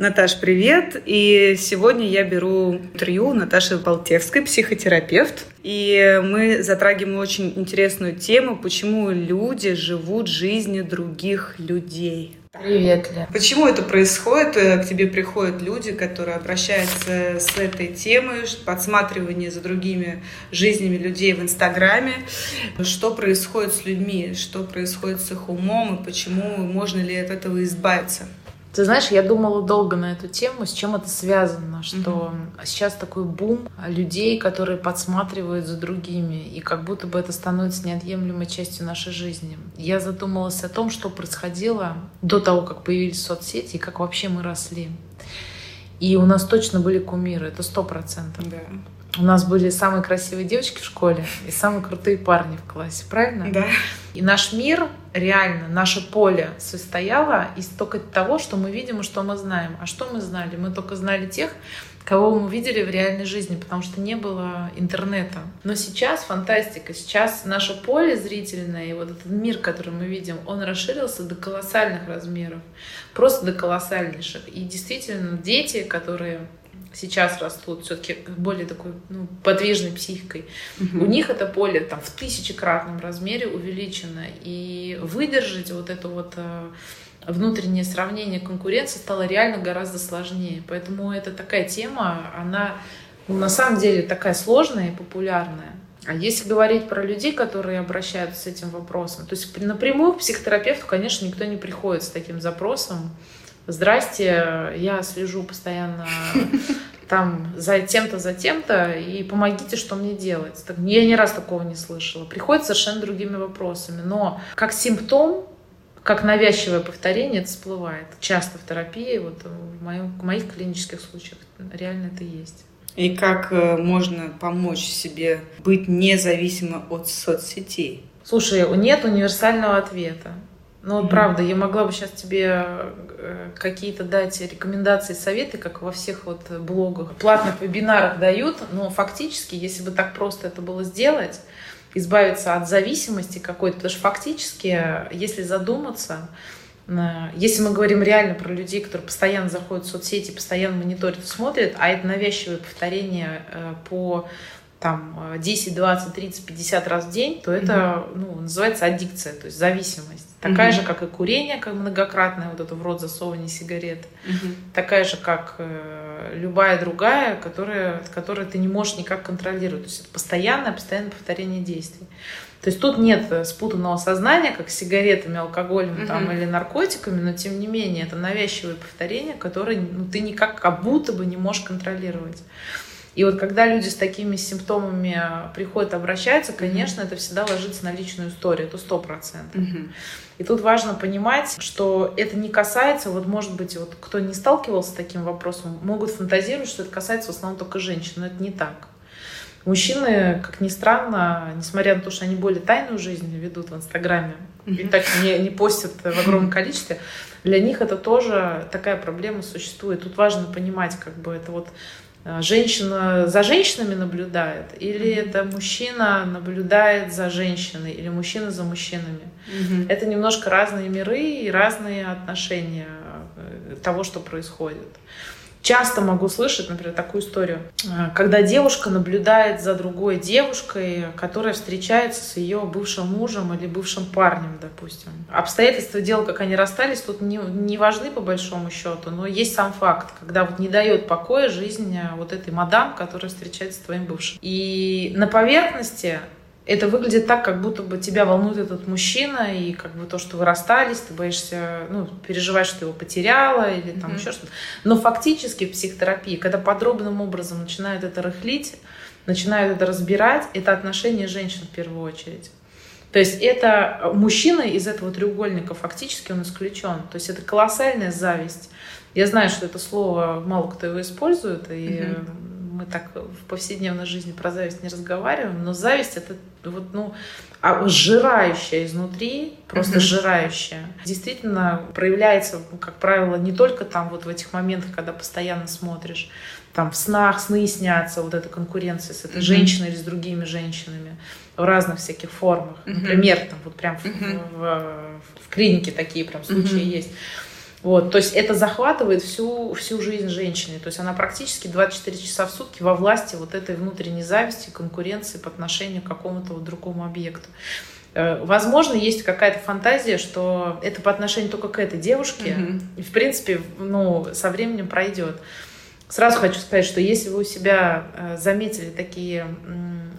Наташ, привет! И сегодня я беру интервью Наташи Болтевской, психотерапевт. И мы затрагиваем очень интересную тему, почему люди живут жизнью других людей. Привет, Лен. Почему это происходит? К тебе приходят люди, которые обращаются с этой темой, подсматривание за другими жизнями людей в Инстаграме. Что происходит с людьми, что происходит с их умом и почему можно ли от этого избавиться? Ты знаешь, я думала долго на эту тему, с чем это связано, что mm-hmm. сейчас такой бум людей, которые подсматривают за другими, и как будто бы это становится неотъемлемой частью нашей жизни. Я задумалась о том, что происходило до того, как появились соцсети, и как вообще мы росли. И у нас точно были кумиры, это сто процентов. Да. У нас были самые красивые девочки в школе и самые крутые парни в классе, правильно? Да. И наш мир, реально, наше поле состояло из только того, что мы видим и что мы знаем. А что мы знали? Мы только знали тех, кого мы видели в реальной жизни, потому что не было интернета. Но сейчас фантастика, сейчас наше поле зрительное и вот этот мир, который мы видим, он расширился до колоссальных размеров, просто до колоссальнейших. И действительно, дети, которые сейчас растут все-таки более такой ну, подвижной психикой, угу. у них это поле там в тысячекратном размере увеличено. И выдержать вот это вот э, внутреннее сравнение конкуренции стало реально гораздо сложнее. Поэтому это такая тема, она ну, на самом деле такая сложная и популярная. А если говорить про людей, которые обращаются с этим вопросом, то есть напрямую к психотерапевту, конечно, никто не приходит с таким запросом здрасте, я слежу постоянно там за тем-то, за тем-то, и помогите, что мне делать. Так, я ни раз такого не слышала. Приходит совершенно другими вопросами. Но как симптом, как навязчивое повторение, это всплывает. Часто в терапии, вот в, моем, в моих клинических случаях реально это есть. И как э, можно помочь себе быть независимо от соцсетей? Слушай, нет универсального ответа. Ну, mm-hmm. правда, я могла бы сейчас тебе э, какие-то дать рекомендации, советы, как во всех вот блогах, платных вебинарах дают, но фактически, если бы так просто это было сделать, избавиться от зависимости какой-то, потому что фактически, если задуматься, э, если мы говорим реально про людей, которые постоянно заходят в соцсети, постоянно мониторят, смотрят, а это навязчивое повторение э, по там 10, 20, 30, 50 раз в день, то это mm-hmm. ну, называется аддикция, то есть зависимость. Такая mm-hmm. же, как и курение, как многократное, вот это в рот засовывание сигарет. Mm-hmm. Такая же, как э, любая другая, которая, которую ты не можешь никак контролировать. То есть это постоянное, постоянное повторение действий. То есть тут нет спутанного сознания, как с сигаретами, алкоголем mm-hmm. там, или наркотиками, но тем не менее это навязчивое повторение, которое ну, ты никак как будто бы не можешь контролировать. И вот когда люди с такими симптомами приходят, обращаются, конечно, mm-hmm. это всегда ложится на личную историю, это сто процентов. Mm-hmm. И тут важно понимать, что это не касается, вот может быть, вот кто не сталкивался с таким вопросом, могут фантазировать, что это касается в основном только женщин, но это не так. Мужчины, как ни странно, несмотря на то, что они более тайную жизнь ведут в Инстаграме mm-hmm. и так не, не постят в огромном количестве, для них это тоже такая проблема существует. Тут важно понимать, как бы это вот женщина за женщинами наблюдает, или mm-hmm. это мужчина наблюдает за женщиной, или мужчина за мужчинами. Mm-hmm. Это немножко разные миры и разные отношения э, того, что происходит. Часто могу слышать, например, такую историю, э, когда девушка наблюдает за другой девушкой, которая встречается с ее бывшим мужем или бывшим парнем, допустим. Обстоятельства дела, как они расстались, тут не, не важны по большому счету, но есть сам факт, когда вот не дает покоя жизнь э, вот этой мадам, которая встречается с твоим бывшим. И на поверхности это выглядит так, как будто бы тебя волнует этот мужчина, и как бы то, что вы расстались, ты боишься, ну, переживаешь, что ты его потеряла, или там mm-hmm. еще что-то. Но фактически в психотерапии, когда подробным образом начинают это рыхлить, начинают это разбирать, это отношение женщин в первую очередь. То есть это мужчина из этого треугольника, фактически он исключен. То есть это колоссальная зависть. Я знаю, что это слово мало кто его использует, и mm-hmm мы так в повседневной жизни про зависть не разговариваем, но зависть это вот, ну, а сжирающая изнутри, просто mm-hmm. сжирающая, действительно проявляется, как правило, не только там вот в этих моментах, когда постоянно смотришь, там в снах сны снятся, вот эта конкуренция с этой mm-hmm. женщиной или с другими женщинами в разных всяких формах. Mm-hmm. Например, там вот прям mm-hmm. в, в, в клинике такие прям случаи mm-hmm. есть Вот, то есть это захватывает всю, всю жизнь женщины. То есть она практически 24 часа в сутки во власти вот этой внутренней зависти, конкуренции по отношению к какому-то вот другому объекту. Э, возможно, есть какая-то фантазия, что это по отношению только к этой девушке. Mm-hmm. И, в принципе, ну, со временем пройдет. Сразу хочу сказать, что если вы у себя э, заметили такие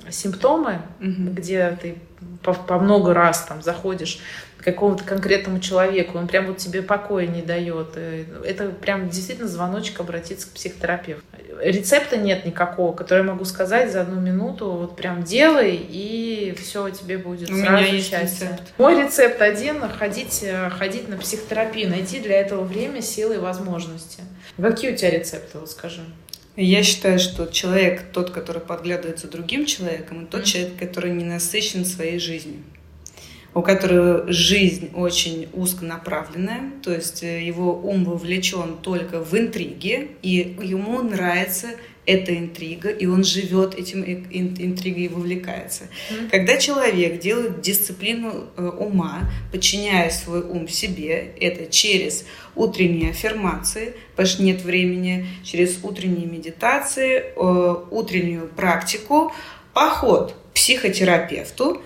симптомы, mm-hmm. где ты по, по много раз там заходишь какому-то конкретному человеку, он прям вот тебе покоя не дает. Э, это прям действительно звоночек обратиться к психотерапевту. Рецепта нет никакого, который я могу сказать за одну минуту, вот прям делай, и все тебе будет У сразу меня есть счастье. рецепт. Мой рецепт один — ходить, э, ходить на психотерапию, найти для этого время, силы и возможности. Какие у тебя рецепты, вот скажи? Я считаю, что человек, тот, который подглядывает за другим человеком, и тот человек, который не насыщен своей жизнью. У которого жизнь очень узконаправленная, то есть э, его ум вовлечен только в интриги, и ему нравится эта интрига, и он живет этим интригой и вовлекается. Mm-hmm. Когда человек делает дисциплину э, ума, подчиняя свой ум себе, это через утренние аффирмации, потому что нет времени, через утренние медитации, э, утреннюю практику, поход к психотерапевту,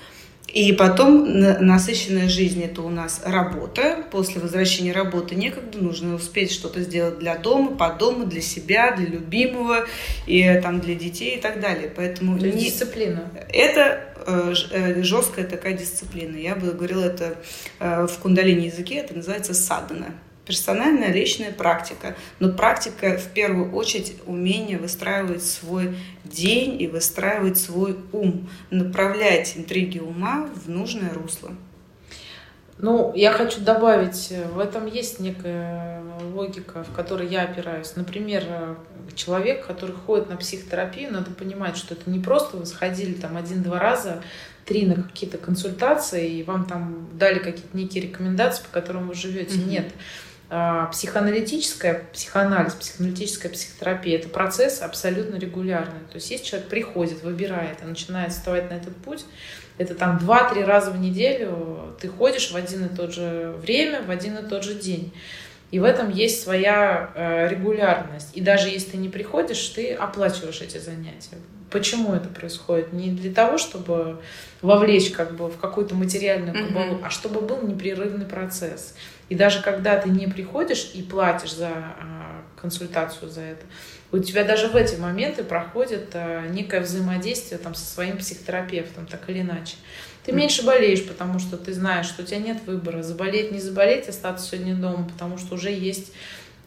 и потом насыщенная жизнь – это у нас работа. После возвращения работы некогда, нужно успеть что-то сделать для дома, по дому, для себя, для любимого, и там для детей и так далее. Поэтому То есть не... дисциплина. Это э, э, жесткая такая дисциплина. Я бы говорила это э, в кундалини языке, это называется садана персональная личная практика. Но практика в первую очередь умение выстраивать свой день и выстраивать свой ум, направлять интриги ума в нужное русло. Ну, я хочу добавить, в этом есть некая логика, в которой я опираюсь. Например, человек, который ходит на психотерапию, надо понимать, что это не просто вы сходили там один-два раза, три на какие-то консультации, и вам там дали какие-то некие рекомендации, по которым вы живете. Mm-hmm. Нет. А, психоаналитическая, психоанализ, психоаналитическая психотерапия – это процесс абсолютно регулярный. То есть если человек приходит, выбирает и начинает вставать на этот путь, это там 2-3 раза в неделю ты ходишь в один и тот же время, в один и тот же день. И в этом есть своя э, регулярность. И даже если ты не приходишь, ты оплачиваешь эти занятия. Почему это происходит? Не для того, чтобы вовлечь как бы в какую-то материальную кабалу, mm-hmm. а чтобы был непрерывный процесс. И даже когда ты не приходишь и платишь за а, консультацию за это, у тебя даже в эти моменты проходит а, некое взаимодействие там, со своим психотерапевтом, так или иначе. Ты меньше болеешь, потому что ты знаешь, что у тебя нет выбора. Заболеть, не заболеть, остаться сегодня дома, потому что уже есть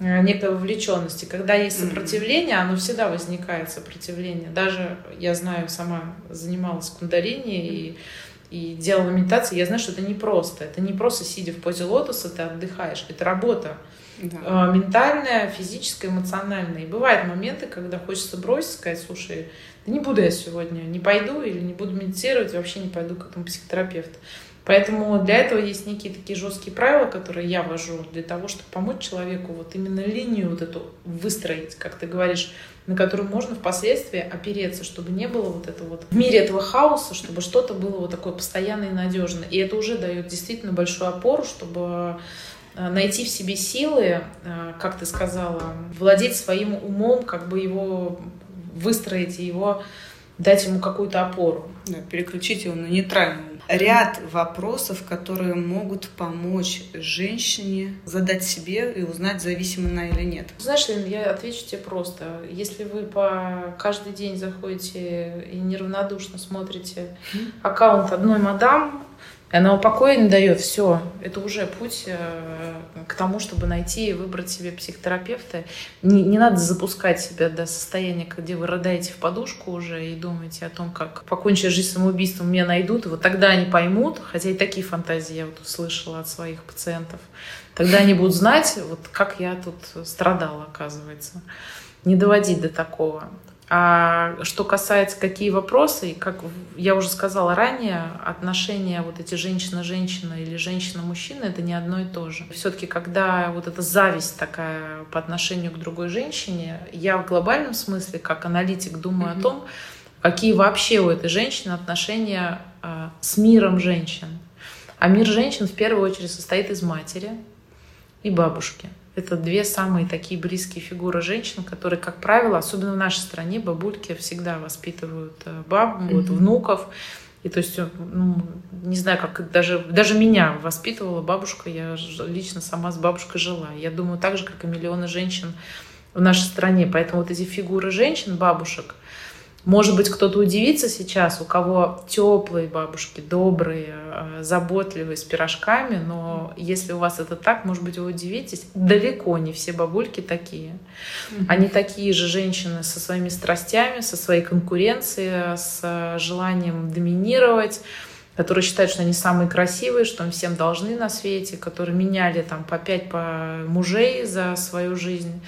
а, некая вовлеченность. И когда есть сопротивление, оно всегда возникает, сопротивление. Даже я знаю, сама занималась кундалини, и и делала медитации, я знаю, что это не просто. Это не просто сидя в позе лотоса, ты отдыхаешь. Это работа. Да. А, ментальная, физическая, эмоциональная. И бывают моменты, когда хочется бросить, сказать, слушай, да не буду я сегодня, не пойду или не буду медитировать, вообще не пойду к этому психотерапевту. Поэтому для этого есть некие такие жесткие правила, которые я вожу для того, чтобы помочь человеку вот именно линию вот эту выстроить, как ты говоришь, на которую можно впоследствии опереться, чтобы не было вот этого вот в мире этого хаоса, чтобы что-то было вот такое постоянное и надежное. И это уже дает действительно большую опору, чтобы э, найти в себе силы, э, как ты сказала, владеть своим умом, как бы его выстроить и его дать ему какую-то опору. Да, переключить его на нейтральную ряд вопросов, которые могут помочь женщине задать себе и узнать, зависима она или нет. Знаешь, Лен, я отвечу тебе просто. Если вы по каждый день заходите и неравнодушно смотрите аккаунт одной мадам, она покоя не дает, все, это уже путь э, к тому, чтобы найти и выбрать себе психотерапевта. Не, не надо запускать себя до состояния, где вы рыдаете в подушку уже и думаете о том, как покончить жизнь самоубийством, меня найдут, и вот тогда они поймут, хотя и такие фантазии я вот услышала от своих пациентов, тогда они будут знать, вот как я тут страдала, оказывается. Не доводить до такого. А что касается какие вопросы, как я уже сказала ранее, отношения вот эти женщина-женщина или женщина-мужчина это не одно и то же. Все-таки, когда вот эта зависть такая по отношению к другой женщине, я в глобальном смысле, как аналитик, думаю mm-hmm. о том, какие вообще у этой женщины отношения а, с миром женщин. А мир женщин в первую очередь состоит из матери, и бабушки. Это две самые такие близкие фигуры женщин, которые, как правило, особенно в нашей стране, бабульки всегда воспитывают э, баб, mm-hmm. вот, внуков. И то есть, ну, не знаю, как даже, даже меня воспитывала бабушка, я лично сама с бабушкой жила. Я думаю, так же, как и миллионы женщин в нашей стране. Поэтому вот эти фигуры женщин, бабушек, может быть, кто-то удивится сейчас, у кого теплые бабушки, добрые, э, заботливые, с пирожками, но если у вас это так, может быть, вы удивитесь, далеко не все бабульки такие. Они такие же женщины со своими страстями, со своей конкуренцией, с желанием доминировать, которые считают, что они самые красивые, что им всем должны на свете, которые меняли там по пять по мужей за свою жизнь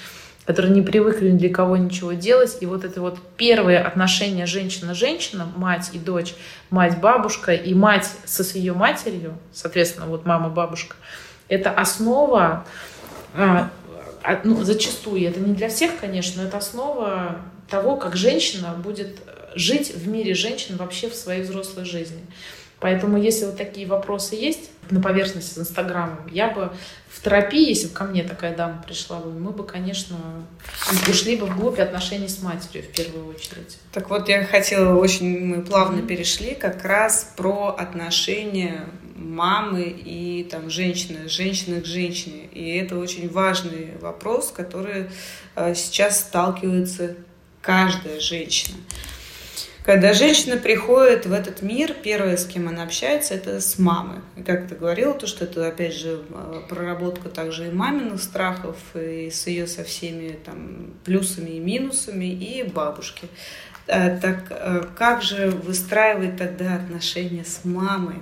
которые не привыкли ни для кого ничего делать. И вот это вот первое отношение женщина-женщина, мать и дочь, мать-бабушка и мать со с ее матерью, соответственно, вот мама-бабушка, это основа, а, а, ну, зачастую, это не для всех, конечно, но это основа того, как женщина будет жить в мире женщин вообще в своей взрослой жизни. Поэтому, если вот такие вопросы есть на поверхности с Инстаграмом, я бы в терапии, если бы ко мне такая дама пришла бы, мы бы, конечно, ушли бы вглубь отношений с матерью в первую очередь. Так вот, я хотела, очень мы плавно mm-hmm. перешли как раз про отношения мамы и там женщины, женщины к женщине. И это очень важный вопрос, который э, сейчас сталкивается каждая женщина. Когда женщина приходит в этот мир, первое, с кем она общается, это с мамой. Как ты говорила, то, что это, опять же, э, проработка также и маминых страхов, и с ее со всеми там плюсами и минусами, и бабушки. Э, так э, как же выстраивать тогда отношения с мамой?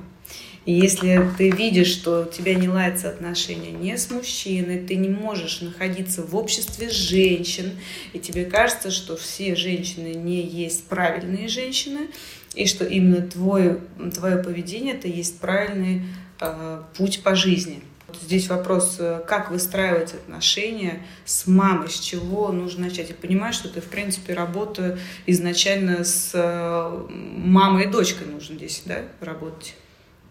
И если ты видишь, что у тебя не ладятся отношения не с мужчиной, ты не можешь находиться в обществе женщин, и тебе кажется, что все женщины не есть правильные женщины, и что именно твое, твое поведение это есть правильный э, путь по жизни. Здесь вопрос, э, как выстраивать отношения с мамой, с чего нужно начать. Я понимаю, что ты, в принципе, работа изначально с э, мамой и дочкой нужно здесь, да, работать.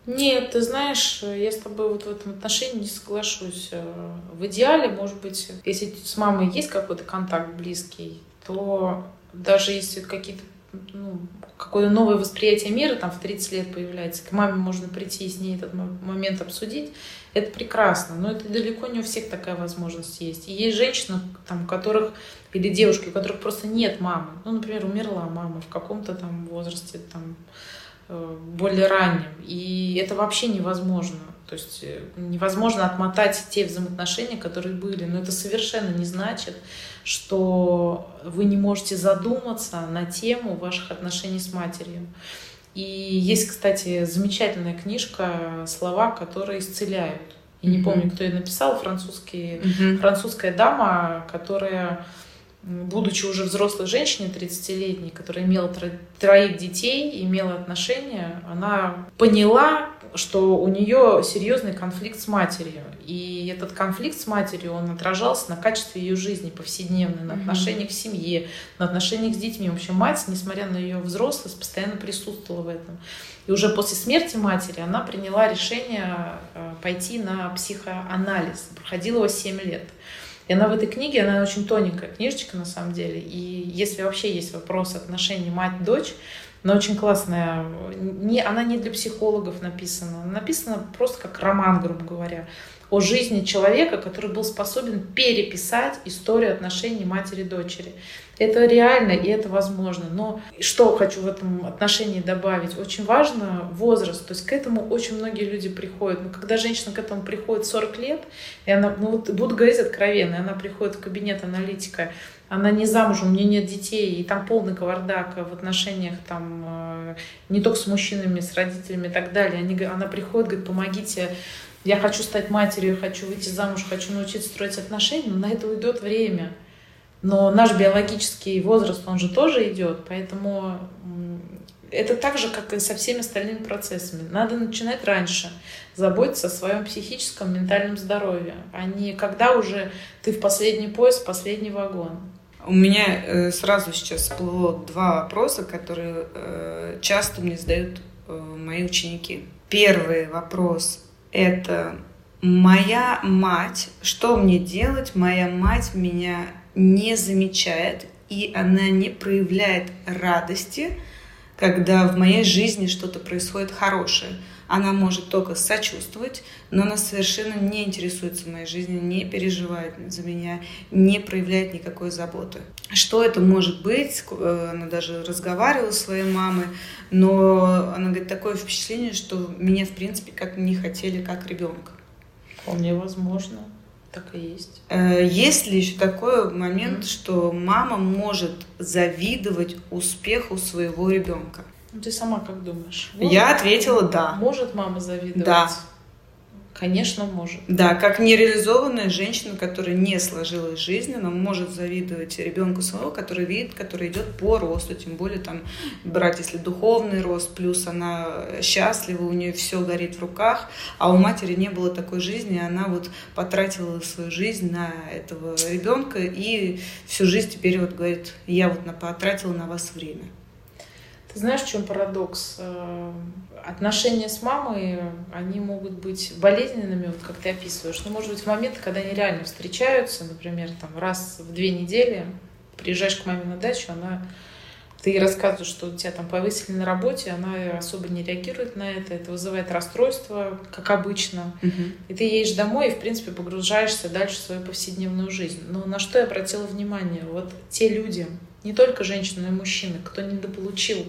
Нет, ты знаешь, я с тобой вот в этом отношении не соглашусь. В идеале, может быть, если с мамой есть какой-то контакт близкий, то даже если какие-то ну, какое-то новое восприятие мира там в 30 лет появляется, к маме можно прийти и с ней этот момент обсудить, это прекрасно, но это далеко не у всех такая возможность есть. И есть женщины, там, у которых, или девушки, у которых просто нет мамы. Ну, например, умерла мама в каком-то там возрасте, там, Э, более ранним. И это вообще невозможно. То есть э, невозможно отмотать те взаимоотношения, которые были. Но это совершенно не значит, что вы не можете задуматься на тему ваших отношений с матерью. И есть, кстати, замечательная книжка «Слова, которые исцеляют». Я не помню, кто ее написал, французский, mm-hmm. французская дама, которая будучи уже взрослой женщиной, 30-летней, которая имела троих детей, имела отношения, она поняла, что у нее серьезный конфликт с матерью. И этот конфликт с матерью, он отражался на качестве ее жизни повседневной, на отношениях в семье, на отношениях с детьми. В общем, мать, несмотря на ее взрослость, постоянно присутствовала в этом. И уже после смерти матери она приняла решение э, пойти на психоанализ. Проходила его 7 лет. И она в этой книге, она очень тоненькая книжечка на самом деле. И если вообще есть вопрос отношений мать-дочь, она очень классная. Не, она не для психологов написана. Она написана просто как роман, грубо говоря, о жизни человека, который был способен переписать историю отношений матери-дочери. Это реально и это возможно. Но что хочу в этом отношении добавить? Очень важно возраст. То есть к этому очень многие люди приходят. Но когда женщина к этому приходит 40 лет, и она, ну вот буду говорить откровенно, она приходит в кабинет аналитика, она не замужем, у нее нет детей, и там полный кавардак в отношениях там э, не только с мужчинами, с родителями и так далее. Они, она приходит, говорит, помогите, я хочу стать матерью, хочу выйти замуж, хочу научиться строить отношения, но на это уйдет время. Но наш биологический возраст, он же тоже идет, поэтому это так же, как и со всеми остальными процессами. Надо начинать раньше, заботиться о своем психическом, ментальном здоровье, а не когда уже ты в последний поезд, в последний вагон. У меня э, сразу сейчас всплыло два вопроса, которые э, часто мне задают э, мои ученики. Первый вопрос – это моя мать, что мне делать? Моя мать меня не замечает, и она не проявляет радости, когда в моей жизни что-то происходит хорошее. Она может только сочувствовать, но она совершенно не интересуется моей жизнью, не переживает за меня, не проявляет никакой заботы. Что это может быть? Э, она даже разговаривала с своей мамой, но она говорит, такое впечатление, что меня, в принципе, как не хотели, как ребенка. Вполне возможно. Так и есть. Э, есть ли еще такой момент, mm-hmm. что мама может завидовать успеху своего ребенка? Ну, ты сама как думаешь? Может, Я ответила да. Может мама завидовать? Да. Конечно, может. Да, как нереализованная женщина, которая не сложилась жизнь, она может завидовать ребенку своего, который видит, который идет по росту, тем более там брать, если духовный рост, плюс она счастлива, у нее все горит в руках, а у матери не было такой жизни, она вот потратила свою жизнь на этого ребенка и всю жизнь теперь вот говорит, я вот потратила на вас время. Ты знаешь, в чем парадокс? Э, отношения с мамой, они могут быть болезненными, вот как ты описываешь. Но, может быть, в моменты, когда они реально встречаются, например, там раз в две недели, приезжаешь к маме на дачу, она ты рассказываешь, что тебя там повысили на работе, она особо не реагирует на это, это вызывает расстройство, как обычно. Угу. И ты едешь домой и, в принципе, погружаешься дальше в свою повседневную жизнь. Но на что я обратила внимание? Вот те люди, не только женщины, но и мужчины, кто недополучил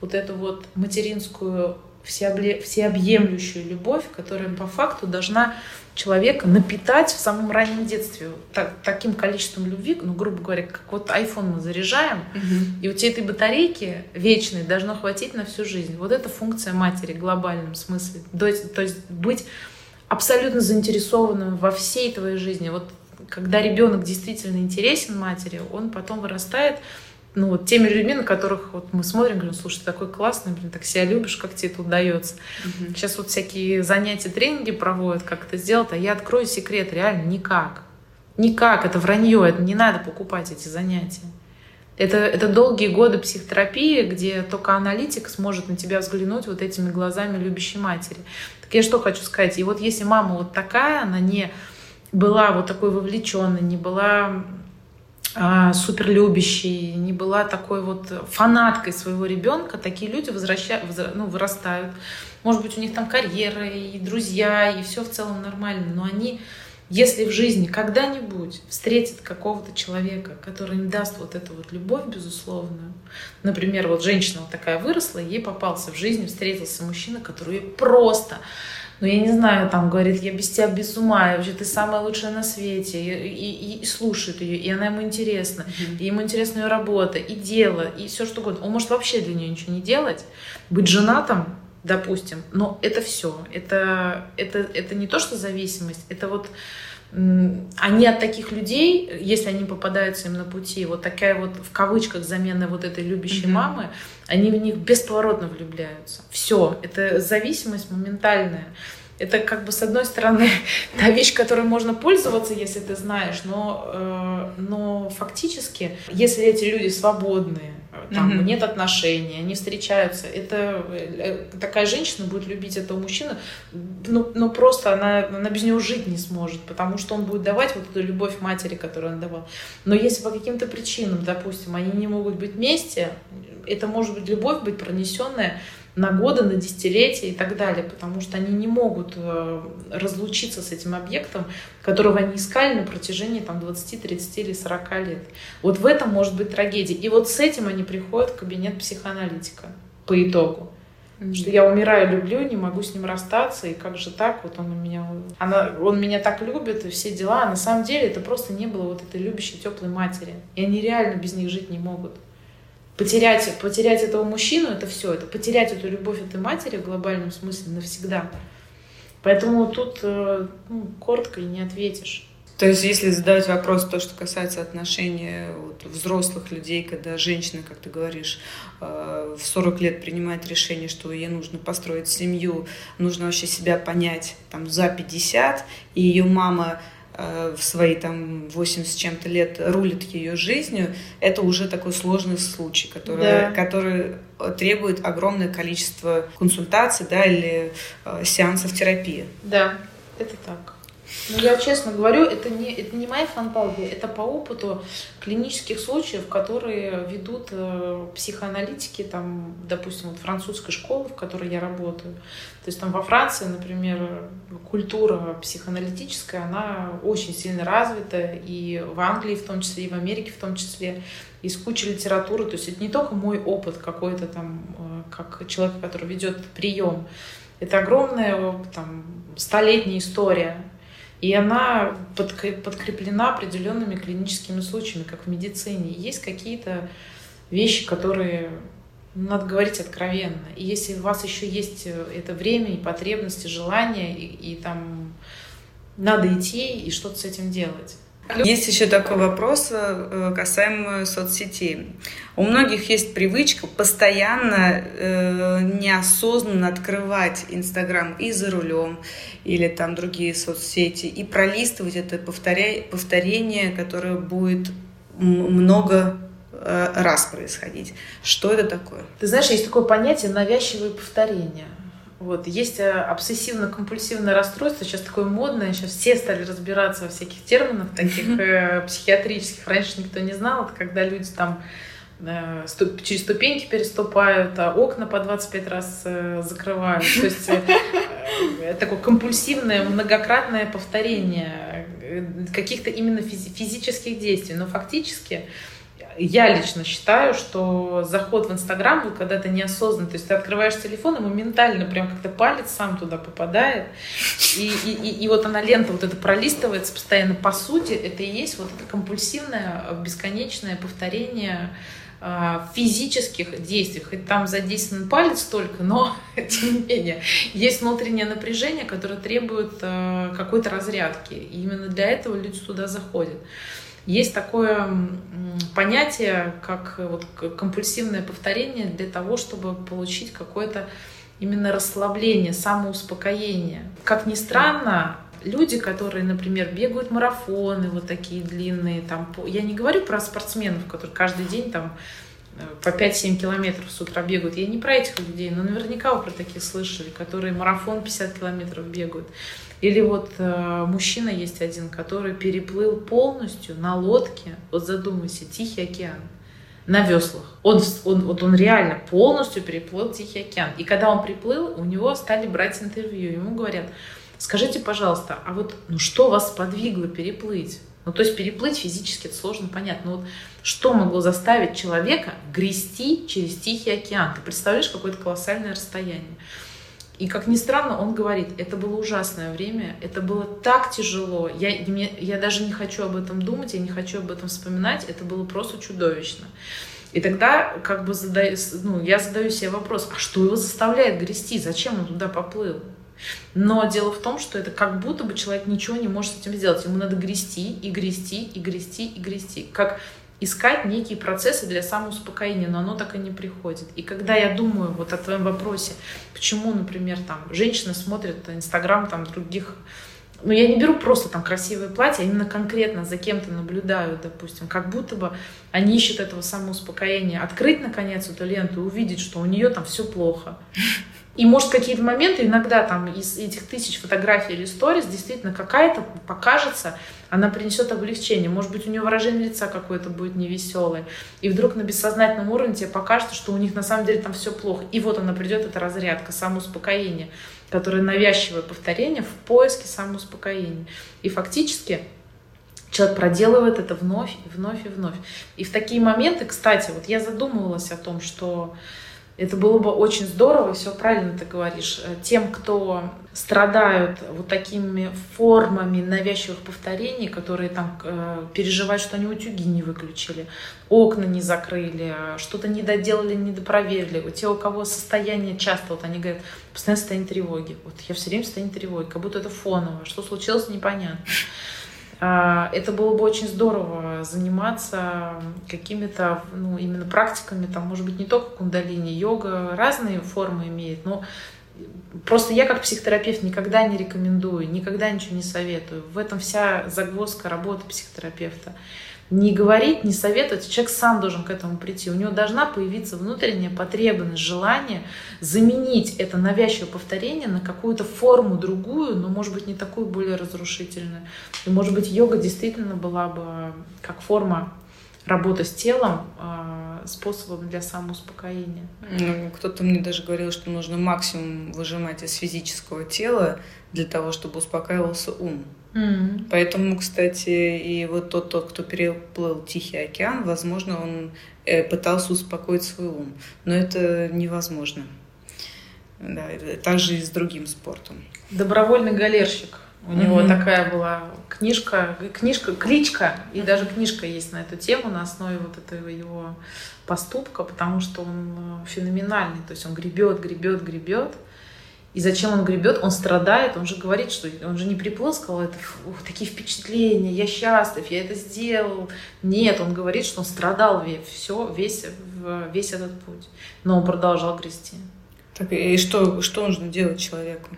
вот эту вот материнскую всеобъемлющую любовь, которая по факту должна человека напитать в самом раннем детстве так, таким количеством любви, ну, грубо говоря, как вот iPhone мы заряжаем, угу. и у тебя этой батарейки вечной должно хватить на всю жизнь. Вот это функция матери в глобальном смысле. То есть, то есть быть абсолютно заинтересованным во всей твоей жизни. Вот когда ребенок действительно интересен матери, он потом вырастает ну, вот теми людьми, на которых вот мы смотрим, говорим, слушай, ты такой классный, блин, так себя любишь, как тебе это удается. Угу. Сейчас вот всякие занятия, тренинги проводят, как это сделать, а я открою секрет, реально никак. Никак, это вранье, это не надо покупать эти занятия. Это, это долгие годы психотерапии, где только аналитик сможет на тебя взглянуть вот этими глазами любящей матери. Так я что хочу сказать, и вот если мама вот такая, она не была вот такой вовлеченной, не была а, суперлюбящей, не была такой вот фанаткой своего ребенка, такие люди возвращают, ну, вырастают. Может быть, у них там карьера и друзья, и все в целом нормально, но они, если в жизни когда-нибудь встретят какого-то человека, который им даст вот эту вот любовь безусловную, например, вот женщина вот такая выросла, ей попался в жизни, встретился мужчина, который просто ну, я не знаю, там, говорит, я без тебя без ума, и вообще ты самая лучшая на свете, и, и, и слушает ее, и она ему интересна, mm-hmm. и ему интересна ее работа, и дело, и все что угодно. Он может вообще для нее ничего не делать, быть женатым, допустим, но это все, это, это, это не то, что зависимость, это вот они от таких людей, если они попадаются им на пути, вот такая вот в кавычках замена вот этой любящей mm-hmm. мамы, они в них бесповоротно влюбляются. Все, это зависимость моментальная. Это как бы с одной стороны та вещь, которой можно пользоваться, если ты знаешь, но, э, но фактически, если эти люди свободные, там mm-hmm. нет отношений, они встречаются. Это э, такая женщина будет любить этого мужчину, ну, ну просто она, она без него жить не сможет, потому что он будет давать вот эту любовь матери, которую он давал. Но если по каким-то причинам, допустим, они не могут быть вместе, это может быть любовь быть пронесенная на годы, на десятилетия и так далее, потому что они не могут э, разлучиться с этим объектом, которого они искали на протяжении там, 20, 30 или 40 лет. Вот в этом может быть трагедия. И вот с этим они приходят в кабинет психоаналитика по итогу. Mm-hmm. Что я умираю, люблю, не могу с ним расстаться, и как же так, вот он у меня, она, он меня так любит, и все дела. А на самом деле это просто не было вот этой любящей, теплой матери. И они реально без них жить не могут потерять, потерять этого мужчину, это все, это потерять эту любовь этой матери в глобальном смысле навсегда. Поэтому тут э, ну, коротко и не ответишь. То есть, если задать вопрос, то, что касается отношений вот, взрослых людей, когда женщина, как ты говоришь, э, в 40 лет принимает решение, что ей нужно построить семью, нужно вообще себя понять там, за 50, и ее мама Э, в свои там 80 с чем-то лет рулит ее жизнью, это уже такой сложный случай, который, да. который требует огромное количество консультаций да, или э, сеансов терапии. Да. Это так. Ну, я честно говорю, это не, это не моя фантазия, это по опыту клинических случаев, которые ведут э, психоаналитики, там, допустим, вот французской школы, в которой я работаю. То есть там во Франции, например, культура психоаналитическая, она очень сильно развита, и в Англии в том числе, и в Америке в том числе, есть куча литературы. То есть это не только мой опыт какой-то там, э, как человек, который ведет прием, это огромная там, столетняя история и она подкреплена определенными клиническими случаями, как в медицине. есть какие-то вещи, которые надо говорить откровенно. И если у вас еще есть э, это время и потребности, желание, и, и там надо идти и что-то с этим делать. Есть еще такой вопрос э, касаемо соцсетей. У многих есть привычка постоянно э, неосознанно открывать Инстаграм и за рулем, или там другие соцсети, и пролистывать это повторя... повторение, которое будет много э, раз происходить. Что это такое? Ты знаешь, есть такое понятие навязчивые повторения. Вот. Есть э, обсессивно-компульсивное расстройство, сейчас такое модное, сейчас все стали разбираться во всяких терминах таких э, психиатрических. Раньше никто не знал, это когда люди там э, через ступеньки переступают, а окна по 25 раз э, закрывают. То есть такое компульсивное, многократное повторение каких-то именно физических действий. Но фактически я лично считаю, что заход в Инстаграм, вот когда ты неосознанно, то есть ты открываешь телефон, и моментально прям как-то палец сам туда попадает, и, и, и, и вот она лента вот это пролистывается постоянно. По сути, это и есть вот это компульсивное, бесконечное повторение а, физических действий. Хоть там задействован палец только, но тем не менее есть внутреннее напряжение, которое требует э, какой-то разрядки. И именно для этого люди туда заходят. Есть такое понятие, как вот компульсивное повторение для того, чтобы получить какое-то именно расслабление, самоуспокоение. Как ни странно, люди, которые, например, бегают марафоны вот такие длинные, там, я не говорю про спортсменов, которые каждый день там э, по 5-7 километров с утра бегают. Я не про этих людей, но наверняка вы про таких слышали, которые марафон 50 километров бегают. Или вот э, мужчина есть один, который переплыл полностью на лодке, вот задумайся, Тихий океан, на веслах. Он, он, вот он реально полностью переплыл Тихий океан. И когда он приплыл, у него стали брать интервью. Ему говорят, скажите, пожалуйста, а вот ну, что вас подвигло переплыть? Ну, то есть переплыть физически это сложно, понятно. Но вот что могло заставить человека грести через Тихий океан? Ты представляешь, какое-то колоссальное расстояние. И как ни странно, он говорит, это было ужасное время, это было так тяжело, я, мне, я даже не хочу об этом думать, я не хочу об этом вспоминать, это было просто чудовищно. И тогда как бы задаю, ну, я задаю себе вопрос, а что его заставляет грести, зачем он туда поплыл? Но дело в том, что это как будто бы человек ничего не может с этим сделать. Ему надо грести и грести и грести и грести. Как искать некие процессы для самоуспокоения, но оно так и не приходит. И когда я думаю вот о твоем вопросе, почему, например, там женщина смотрит Инстаграм там других ну, я не беру просто там красивые платья, а именно конкретно за кем-то наблюдаю, допустим, как будто бы они ищут этого самоуспокоения. Открыть, наконец, эту ленту и увидеть, что у нее там все плохо. И, может, какие-то моменты иногда там из этих тысяч фотографий или сториз действительно какая-то покажется, она принесет облегчение. Может быть, у нее выражение лица какое-то будет невеселое. И вдруг на бессознательном уровне тебе покажется, что у них на самом деле там все плохо. И вот она придет, эта разрядка, самоуспокоение, которое навязчивое повторение в поиске самоуспокоения. И фактически человек проделывает это вновь, и вновь и вновь. И в такие моменты, кстати, вот я задумывалась о том, что это было бы очень здорово, все правильно ты говоришь. Э, тем, кто страдают вот такими формами навязчивых повторений, которые там э, переживают, что они утюги не выключили, окна не закрыли, что-то не доделали, не допроверили. У те, у кого состояние часто, вот они говорят, постоянно состояние тревоги. Вот я все время в состоянии тревоги, как будто это фоново. Что случилось, непонятно. А, это было бы очень здорово заниматься какими-то, ну, именно практиками, там, может быть, не только кундалини, йога разные формы имеет, но Просто я как психотерапевт никогда не рекомендую, никогда ничего не советую. В этом вся загвоздка работы психотерапевта. Не говорить, не советовать, человек сам должен к этому прийти. У него должна появиться внутренняя потребность, желание заменить это навязчивое повторение на какую-то форму другую, но, может быть, не такую более разрушительную. И, может быть, йога действительно была бы как форма работы с телом а, способом для самоуспокоения. Ну, кто-то мне даже говорил, что нужно максимум выжимать из физического тела для того, чтобы успокаивался ум. Mm-hmm. Поэтому, кстати, и вот тот, тот, кто переплыл Тихий океан, возможно, он э, пытался успокоить свой ум. Но это невозможно. Да, так же и с другим спортом. Добровольный галерщик. У него mm-hmm. такая была книжка, книжка, кличка, и даже книжка есть на эту тему на основе вот этого его поступка, потому что он э, феноменальный, то есть он гребет, гребет, гребет. И зачем он гребет? Он страдает, он же говорит, что он же не приплыл, сказал, это ух, такие впечатления, я счастлив, я это сделал. Нет, он говорит, что он страдал весь, все, весь, весь этот путь. Но он продолжал грести. Так, и что, что нужно делать человеку?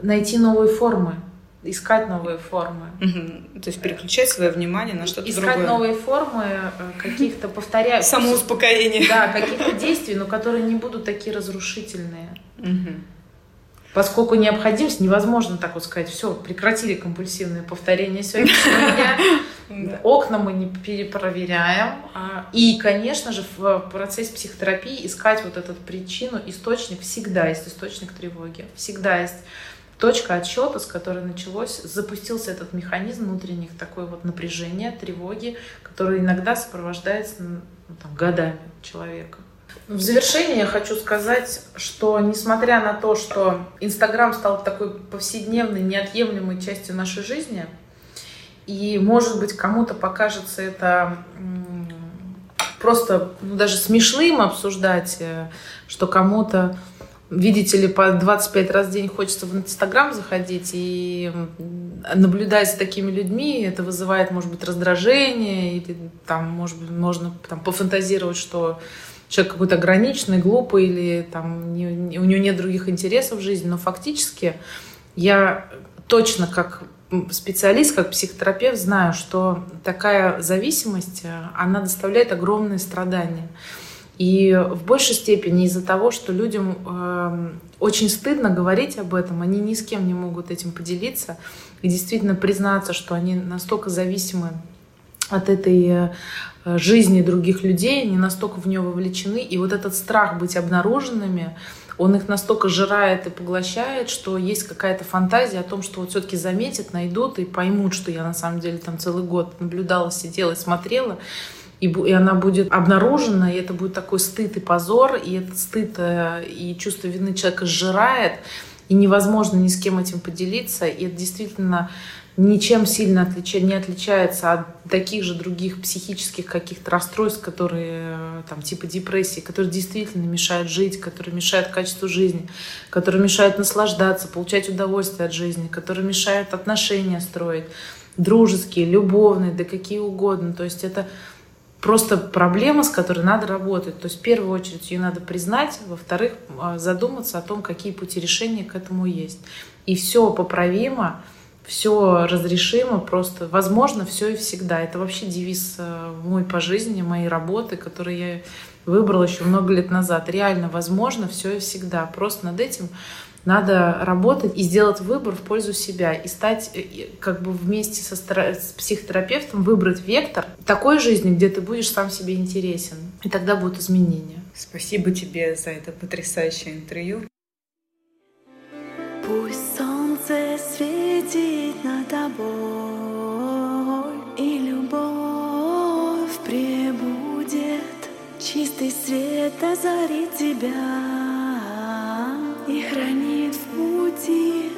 Найти новые формы искать новые формы. Угу. То есть переключать свое внимание на что-то искать другое. Искать новые формы э, каких-то повторяю. Самоуспокоения. Да, каких-то действий, но которые не будут такие разрушительные. Угу. Поскольку необходимость, невозможно так вот сказать, все, прекратили компульсивные повторения сегодняшнего дня. Окна мы не перепроверяем. А, и, конечно же, в процессе психотерапии искать вот эту причину, источник всегда есть источник тревоги. Всегда есть точка отсчета, с которой началось, запустился этот механизм внутренних такой вот напряжения, тревоги, который иногда сопровождается ну, там, годами человека. В завершение я хочу сказать, что несмотря на то, что Инстаграм стал такой повседневной, неотъемлемой частью нашей жизни, и, может быть, кому-то покажется это просто ну, даже смешным обсуждать, э, что кому-то видите ли, по 25 раз в день хочется в Инстаграм заходить и наблюдать за такими людьми, это вызывает, может быть, раздражение, или там, может быть, можно там, пофантазировать, что человек какой-то ограниченный, глупый, или там не, не, у него нет других интересов в жизни, но фактически я точно как специалист, как психотерапевт знаю, что такая зависимость, она доставляет огромные страдания. И в большей степени из-за того, что людям э, очень стыдно говорить об этом, они ни с кем не могут этим поделиться и действительно признаться, что они настолько зависимы от этой э, жизни других людей, они настолько в нее вовлечены, и вот этот страх быть обнаруженными, он их настолько жирает и поглощает, что есть какая-то фантазия о том, что вот все-таки заметят, найдут и поймут, что я на самом деле там целый год наблюдала, сидела и смотрела и, и она будет обнаружена, и это будет такой стыд и позор, и этот стыд э, и чувство вины человека сжирает, и невозможно ни с кем этим поделиться, и это действительно ничем сильно отлича, не отличается от таких же других психических каких-то расстройств, которые э, там типа депрессии, которые действительно мешают жить, которые мешают качеству жизни, которые мешают наслаждаться, получать удовольствие от жизни, которые мешают отношения строить, дружеские, любовные, да какие угодно. То есть это просто проблема, с которой надо работать. То есть в первую очередь ее надо признать, во-вторых, а, задуматься о том, какие пути решения к этому есть. И все поправимо, все разрешимо, просто возможно все и всегда. Это вообще девиз а, мой по жизни, моей работы, который я выбрала еще много лет назад. Реально возможно все и всегда. Просто над этим надо работать и сделать выбор в пользу себя и стать э, как бы вместе со с психотерапевтом выбрать вектор такой жизни, где ты будешь сам себе интересен. И тогда будут изменения. Спасибо тебе за это потрясающее интервью. Пусть солнце светит над тобой, и любовь пребудет. Чистый свет озарит тебя и хранит в пути.